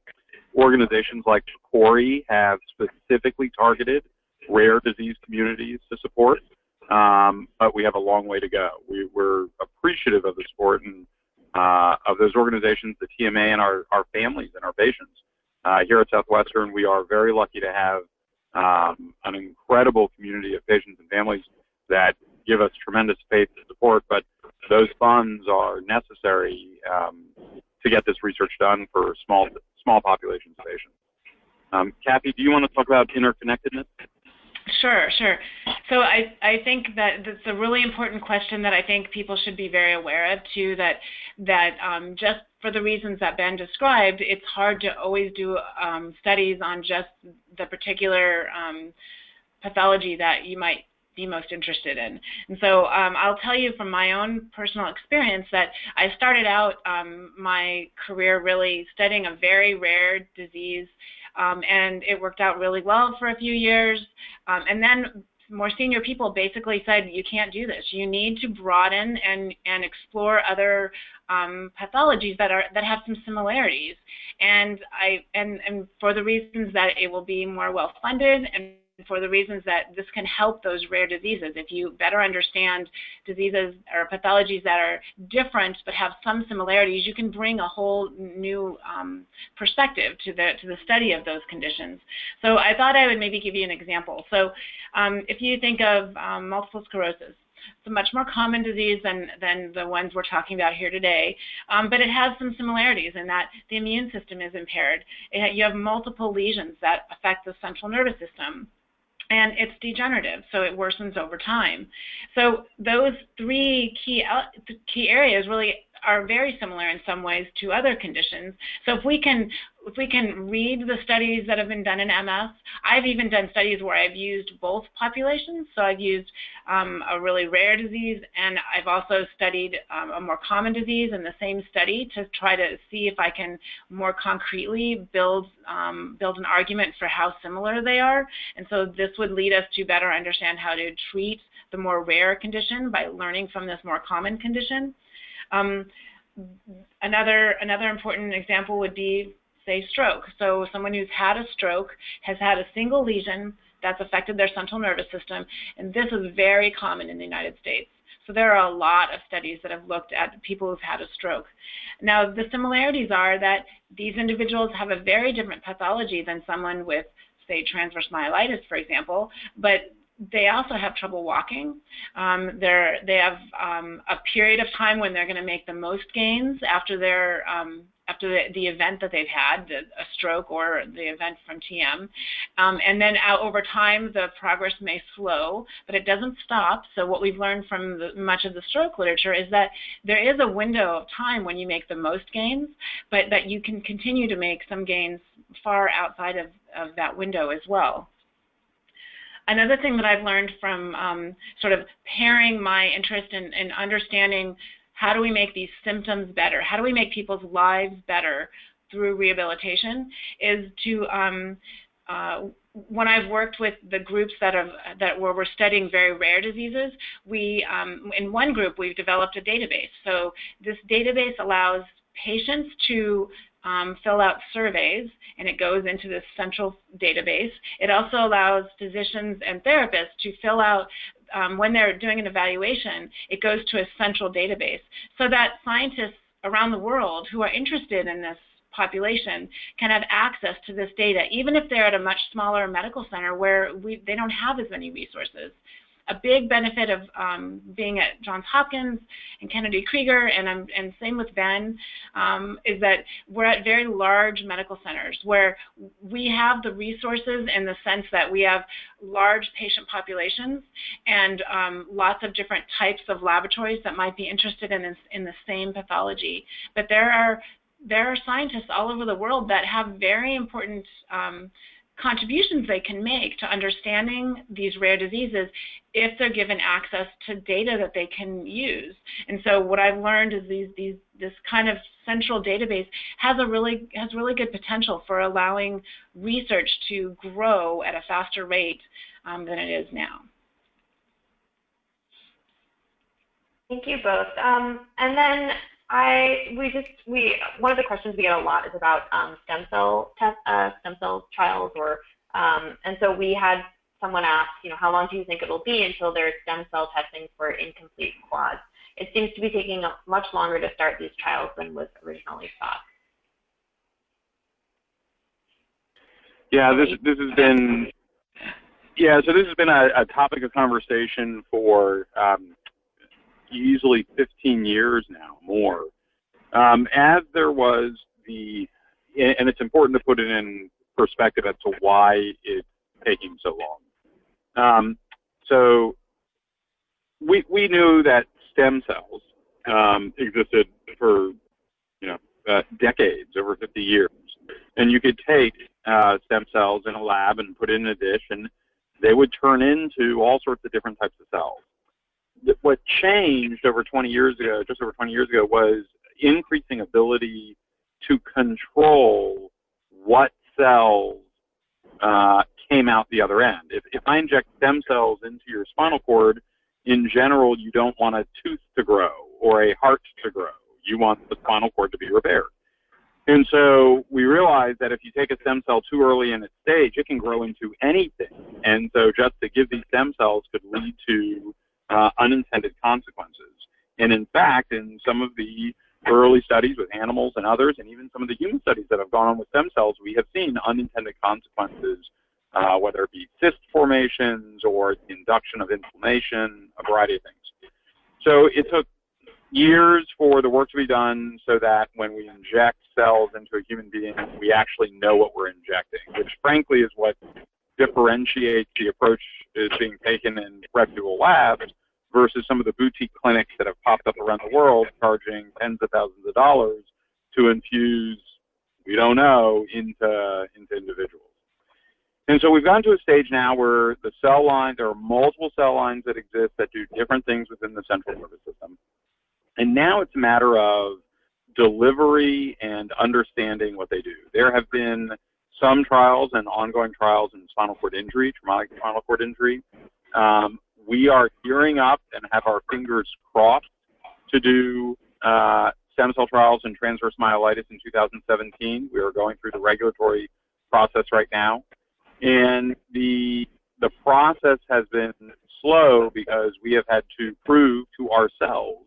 organizations like PCORI have specifically targeted rare disease communities to support, um, but we have a long way to go. We, are appreciative of the support and uh, of those organizations, the TMA, and our, our families and our patients. Uh, here at Southwestern, we are very lucky to have um, an incredible community of patients and families that give us tremendous faith and support, but those funds are necessary um, to get this research done for small small populations of patients. Um, Kathy, do you want to talk about interconnectedness? Sure, sure. So I, I think that that's a really important question that I think people should be very aware of too. That that um, just for the reasons that Ben described, it's hard to always do um, studies on just the particular um, pathology that you might be most interested in. And so um, I'll tell you from my own personal experience that I started out um, my career really studying a very rare disease, um, and it worked out really well for a few years. Um, and then more senior people basically said you can't do this. You need to broaden and and explore other um, pathologies that are that have some similarities. And I and and for the reasons that it will be more well funded and for the reasons that this can help those rare diseases. If you better understand diseases or pathologies that are different but have some similarities, you can bring a whole new um, perspective to the to the study of those conditions. So I thought I would maybe give you an example. So um, if you think of um, multiple sclerosis, it's a much more common disease than, than the ones we're talking about here today, um, but it has some similarities in that the immune system is impaired. It, you have multiple lesions that affect the central nervous system and it's degenerative, so it worsens over time. So those three key key areas really are very similar in some ways to other conditions. So if we can if we can read the studies that have been done in MS, I've even done studies where I've used both populations. So I've used um, a really rare disease, and I've also studied um, a more common disease in the same study to try to see if I can more concretely build um, build an argument for how similar they are. And so this would lead us to better understand how to treat the more rare condition by learning from this more common condition. Um, another another important example would be say stroke. So someone who's had a stroke has had a single lesion that's affected their central nervous system, and this is very common in the United States. So there are a lot of studies that have looked at people who've had a stroke. Now, the similarities are that these individuals have a very different pathology than someone with, say, transverse myelitis, for example, but they also have trouble walking. Um, they have um, a period of time when they're going to make the most gains after their um, after the, the, event that they've had, the, a stroke or the event from TM. Um, and then out over time, the progress may slow, but it doesn't stop. So what we've learned from the, much of the stroke literature is that there is a window of time when you make the most gains, but that you can continue to make some gains far outside of, of that window as well. Another thing that I've learned from um, sort of pairing my interest in, in understanding how do we make these symptoms better? How do we make people's lives better through rehabilitation? Is to um, uh, when I've worked with the groups that have that where we're studying very rare diseases, we um, in one group we've developed a database. So this database allows patients to um, fill out surveys, and it goes into this central database. It also allows physicians and therapists to fill out um, when they're doing an evaluation, it goes to a central database so that scientists around the world who are interested in this population can have access to this data, even if they're at a much smaller medical center where we, they don't have as many resources a big benefit of um, being at Johns Hopkins and Kennedy Krieger, and, um, and same with Ben, um, is that we're at very large medical centers where we have the resources in the sense that we have large patient populations and um, lots of different types of laboratories that might be interested in, in the same pathology. But there are there are scientists all over the world that have very important um, contributions they can make to understanding these rare diseases if they're given access to data that they can use. And so what I've learned is these, these, this kind of central database has a really has really good potential for allowing research to grow at a faster rate um, than it is now. Thank you both. Um, and then I we just we one of the questions we get a lot is about um, stem cell test uh, stem cell trials or um, and so we had someone ask you know how long do you think it will be until there's stem cell testing for incomplete quads? It seems to be taking much longer to start these trials than was originally thought. Yeah, this this has been yeah, so this has been a, a topic of conversation for um, easily 15 years now, more. Um, as there was the, and it's important to put it in perspective as to why it's taking so long. Um, so we, we knew that stem cells um, existed for, you know, uh, decades, over 50 years. And you could take uh, stem cells in a lab and put in a dish, and they would turn into all sorts of different types of cells what changed over 20 years ago, just over 20 years ago, was increasing ability to control what cells uh, came out the other end. If, if I inject stem cells into your spinal cord, in general, you don't want a tooth to grow or a heart to grow. You want the spinal cord to be repaired. And so we realized that if you take a stem cell too early in its stage, it can grow into anything. And so just to give these stem cells could lead to uh, unintended consequences. And in fact, in some of the early studies with animals and others, and even some of the human studies that have gone on with stem cells, we have seen unintended consequences, uh, whether it be cyst formations or induction of inflammation, a variety of things. So it took years for the work to be done so that when we inject cells into a human being, we actually know what we're injecting, which frankly is what differentiates the approach is being taken in reputable labs versus some of the boutique clinics that have popped up around the world charging tens of thousands of dollars to infuse, we don't know, into, into individuals. And so we've gotten to a stage now where the cell line there are multiple cell lines that exist that do different things within the central nervous system. And now it's a matter of delivery and understanding what they do. There have been some trials and ongoing trials in spinal cord injury, traumatic spinal cord injury. Um, we are gearing up and have our fingers crossed to do uh, stem cell trials in transverse myelitis in 2017. We are going through the regulatory process right now. And the the process has been slow because we have had to prove to ourselves,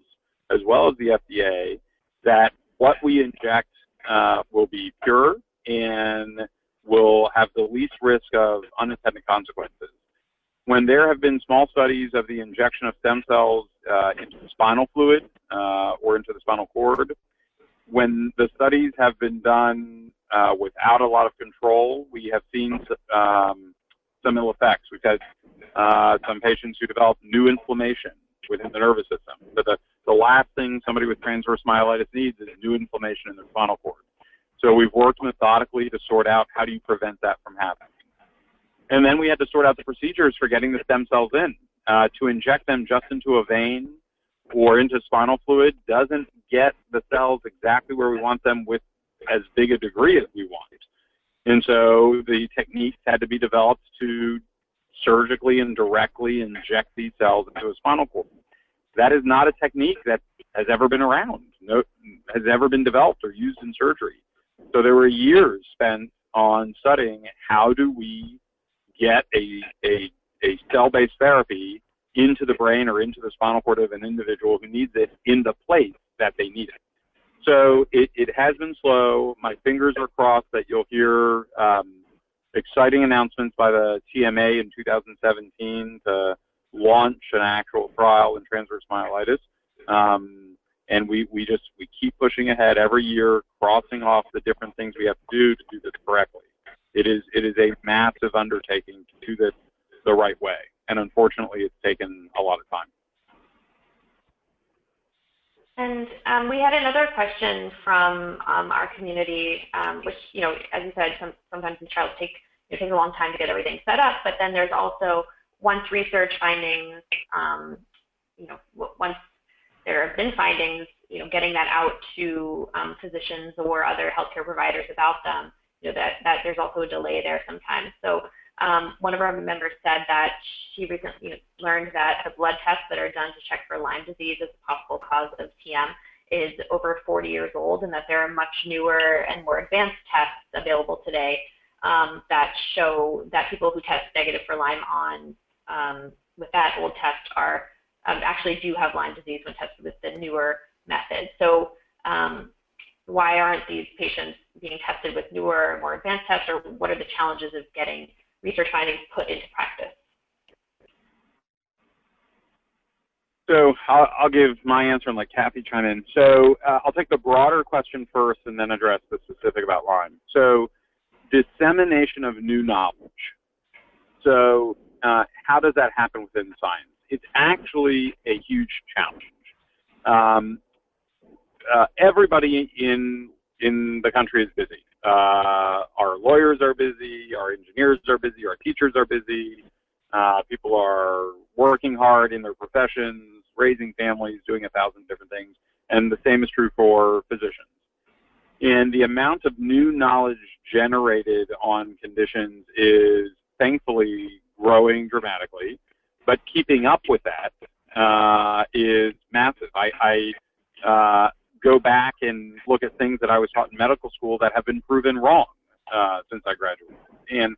as well as the FDA, that what we inject uh, will be pure and will have the least risk of unintended consequences. When there have been small studies of the injection of stem cells uh, into spinal fluid uh, or into the spinal cord, when the studies have been done uh, without a lot of control, we have seen um, some ill effects. We've had uh, some patients who develop new inflammation within the nervous system. So the, the last thing somebody with transverse myelitis needs is new inflammation in their spinal cord. So we've worked methodically to sort out how do you prevent that from happening. And then we had to sort out the procedures for getting the stem cells in. Uh, to inject them just into a vein or into spinal fluid doesn't get the cells exactly where we want them with as big a degree as we want. And so the techniques had to be developed to surgically and directly inject these cells into a spinal cord. That is not a technique that has ever been around, no, has ever been developed or used in surgery. So there were years spent on studying how do we get a, a, a cell-based therapy into the brain or into the spinal cord of an individual who needs it in the place that they need it. So it, it has been slow. My fingers are crossed that you'll hear um, exciting announcements by the TMA in 2017 to launch an actual trial in transverse myelitis. Um, and we, we just we keep pushing ahead every year, crossing off the different things we have to do to do this correctly. It is it is a massive undertaking to do this the right way, and unfortunately, it's taken a lot of time. And um, we had another question from um, our community, um, which, you know, as you said, some, sometimes these trials take, you know, take a long time to get everything set up, but then there's also once research findings, um, you know, once there have been findings, you know, getting that out to um, physicians or other healthcare providers about them, you know, that, that there's also a delay there sometimes. So um, one of our members said that she recently learned that the blood tests that are done to check for Lyme disease as a possible cause of TM is over 40 years old and that there are much newer and more advanced tests available today um, that show that people who test negative for Lyme on um, with that old test are um, actually do have Lyme disease when tested with the newer method. So um, why aren't these patients being tested with newer, more advanced tests, or what are the challenges of getting research findings put into practice? So I'll, I'll, give my answer and let Kathy chime in. So uh, I'll take the broader question first and then address the specific about Lyme. So dissemination of new knowledge. So uh, how does that happen within science? It's actually a huge challenge. Um, uh, everybody in in the country is busy. Uh, our lawyers are busy, our engineers are busy, our teachers are busy. Uh, people are working hard in their professions, raising families, doing a thousand different things, and the same is true for physicians. And the amount of new knowledge generated on conditions is thankfully growing dramatically, but keeping up with that uh, is massive. I, I uh, go back and look at things that I was taught in medical school that have been proven wrong uh, since I graduated. And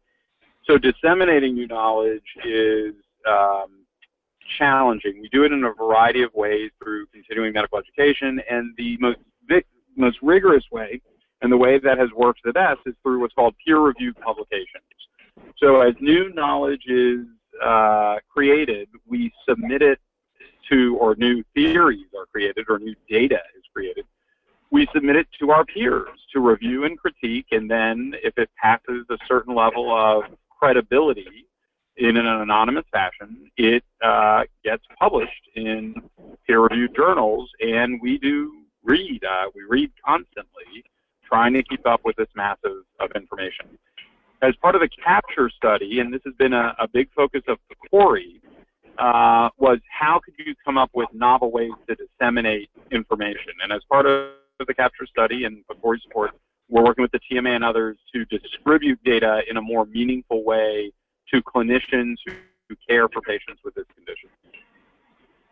so disseminating new knowledge is um, challenging. We do it in a variety of ways through continuing medical education, and the most most rigorous way, and the way that has worked the best, is through what's called peer-reviewed publications. So as new knowledge is uh, created, we submit it to, or new theories are created, or new data is created, we submit it to our peers to review and critique, and then if it passes a certain level of credibility in an anonymous fashion, it uh, gets published in peer-reviewed journals, and we do read. Uh, we read constantly, trying to keep up with this mass of of information. As part of the capture study, and this has been a, a big focus of the PCORI, uh, was how could you come up with novel ways to disseminate information? And as part of the capture study and before support, we're working with the TMA and others to distribute data in a more meaningful way to clinicians who, care for patients with this condition.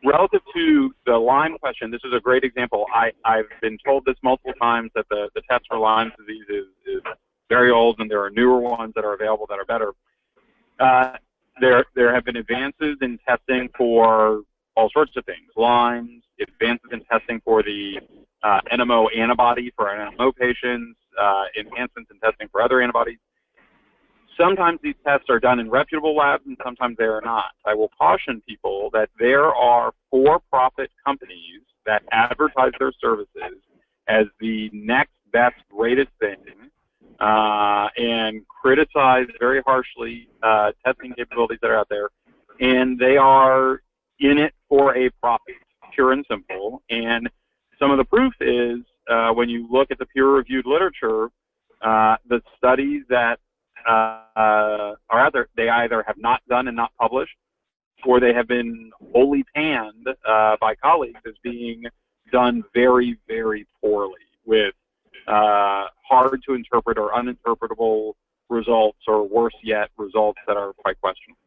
Relative to the Lyme question, this is a great example. I, I've been told this multiple times that the, the test for Lyme disease is, is very old and there are newer ones that are available that are better. Uh, there there have been advances in testing for all sorts of things, Lyme's, advances in testing for the uh, NMO antibody for NMO patients, uh, enhancements in testing for other antibodies. Sometimes these tests are done in reputable labs and sometimes they are not. I will caution people that there are for-profit companies that advertise their services as the next best, greatest thing, uh, and criticize very harshly uh, testing capabilities that are out there. And they are in it for a profit, pure and simple. And some of the proof is uh, when you look at the peer-reviewed literature, uh, the studies that uh, are out there, they either have not done and not published, or they have been wholly panned uh, by colleagues as being done very, very poorly with uh, hard to interpret or uninterpretable results, or worse yet, results that are quite questionable.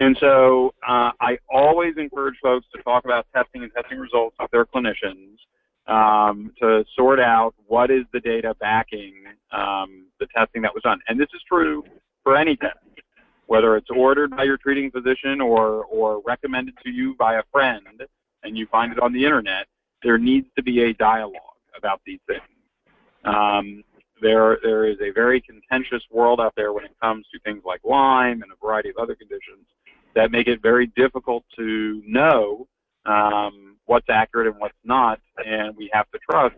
And so uh, I always encourage folks to talk about testing and testing results with their clinicians um, to sort out what is the data backing um, the testing that was done. And this is true for any test, whether it's ordered by your treating physician or, or recommended to you by a friend and you find it on the internet, there needs to be a dialogue about these things. Um, there, there is a very contentious world out there when it comes to things like Lyme and a variety of other conditions that make it very difficult to know um, what's accurate and what's not, and we have to trust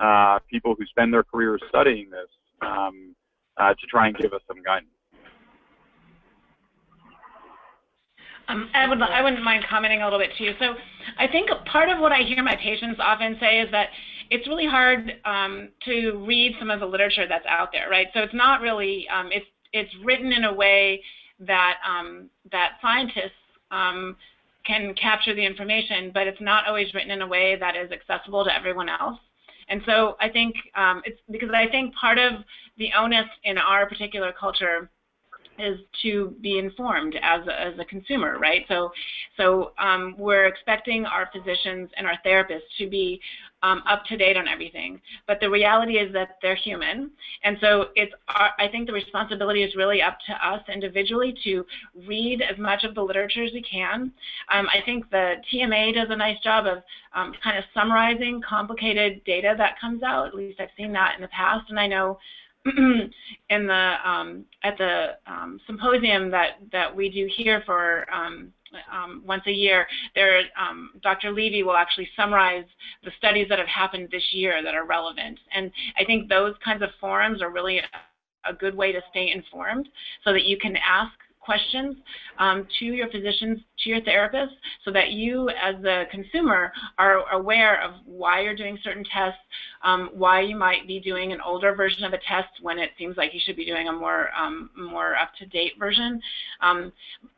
uh, people who spend their careers studying this um, uh, to try and give us some guidance. Um, I would I wouldn't mind commenting a little bit too. So I think part of what I hear my patients often say is that it's really hard um, to read some of the literature that's out there, right? So it's not really um, it's it's written in a way that um, that scientists um, can capture the information, but it's not always written in a way that is accessible to everyone else. And so I think um, it's because I think part of the onus in our particular culture is to be informed as a, as a consumer, right? So, so um, we're expecting our physicians and our therapists to be um, up to date on everything. But the reality is that they're human, and so it's. Our, I think the responsibility is really up to us individually to read as much of the literature as we can. Um, I think the TMA does a nice job of um, kind of summarizing complicated data that comes out. At least I've seen that in the past, and I know [CLEARS THROAT] in the um, at the um, symposium that that we do here for um, once a year, there um, Dr. Levy will actually summarize the studies that have happened this year that are relevant, and I think those kinds of forums are really a good way to stay informed so that you can ask questions um, to your physicians, to your therapist so that you as the consumer are aware of why you're doing certain tests, um, why you might be doing an older version of a test when it seems like you should be doing a more um, more up-to-date version. Um,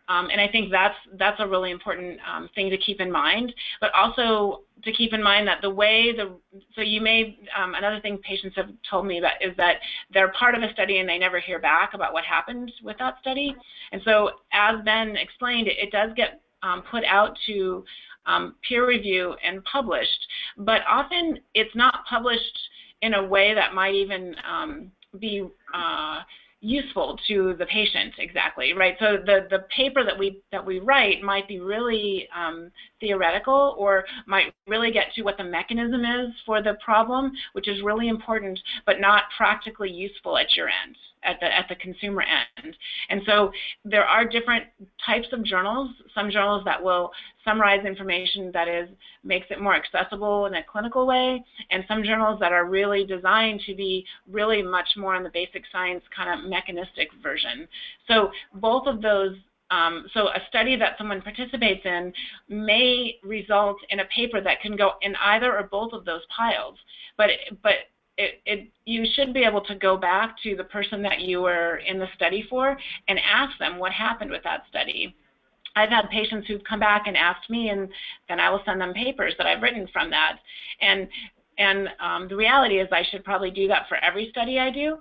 um, and I think that's that's a really important um, thing to keep in mind. But also to keep in mind that the way the so you may um, another thing patients have told me that is that they're part of a study and they never hear back about what happened with that study. And so as Ben explained, it, it does get um, put out to um, peer review and published, but often it's not published in a way that might even um, be uh, useful to the patient exactly, right? So the, the paper that we that we write might be really um, theoretical or might really get to what the mechanism is for the problem, which is really important, but not practically useful at your end at the at the consumer end. And so there are different types of journals. Some journals that will summarize information that is makes it more accessible in a clinical way, and some journals that are really designed to be really much more on the basic science kind of mechanistic version. So both of those um, so a study that someone participates in may result in a paper that can go in either or both of those piles. But but it, it, you should be able to go back to the person that you were in the study for and ask them what happened with that study. I've had patients who've come back and asked me, and then I will send them papers that I've written from that. And and um, the reality is I should probably do that for every study I do.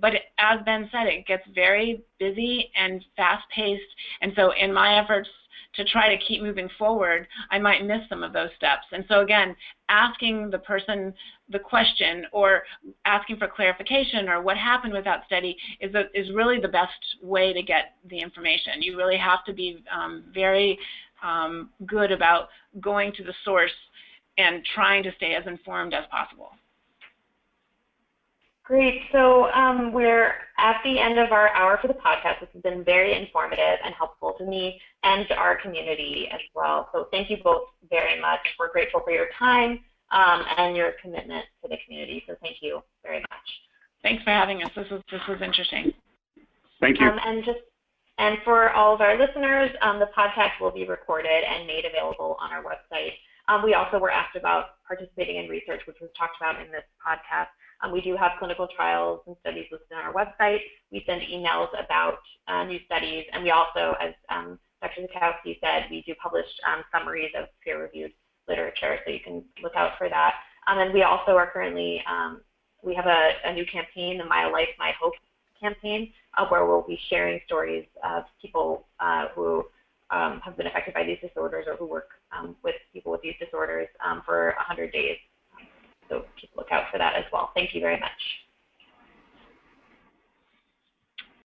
But as Ben said, it gets very busy and fast-paced. And so in my efforts to try to keep moving forward, I might miss some of those steps. And so again, asking the person the question or asking for clarification or what happened with that study is, a, is really the best way to get the information. You really have to be um, very um, good about going to the source and trying to stay as informed as possible. Great. So um, we're at the end of our hour for the podcast. This has been very informative and helpful to me and to our community as well. So thank you both very much. We're grateful for your time um, and your commitment to the community. So thank you very much. Thanks for having us. This was this was interesting. Thank you. Um, and just and for all of our listeners, um, the podcast will be recorded and made available on our website. Um, we also were asked about participating in research, which was talked about in this podcast. Um, we do have clinical trials and studies listed on our website. We send emails about uh, new studies, and we also, as um, Dr. Zackowski said, we do publish um, summaries of peer-reviewed literature, so you can look out for that. Um, and we also are currently, um, we have a, a, new campaign, the My Life, My Hope campaign, uh, where we'll be sharing stories of people uh, who um, have been affected by these disorders or who work um, with people with these disorders um, for 100 days. So keep a look out for that as well. Thank you very much.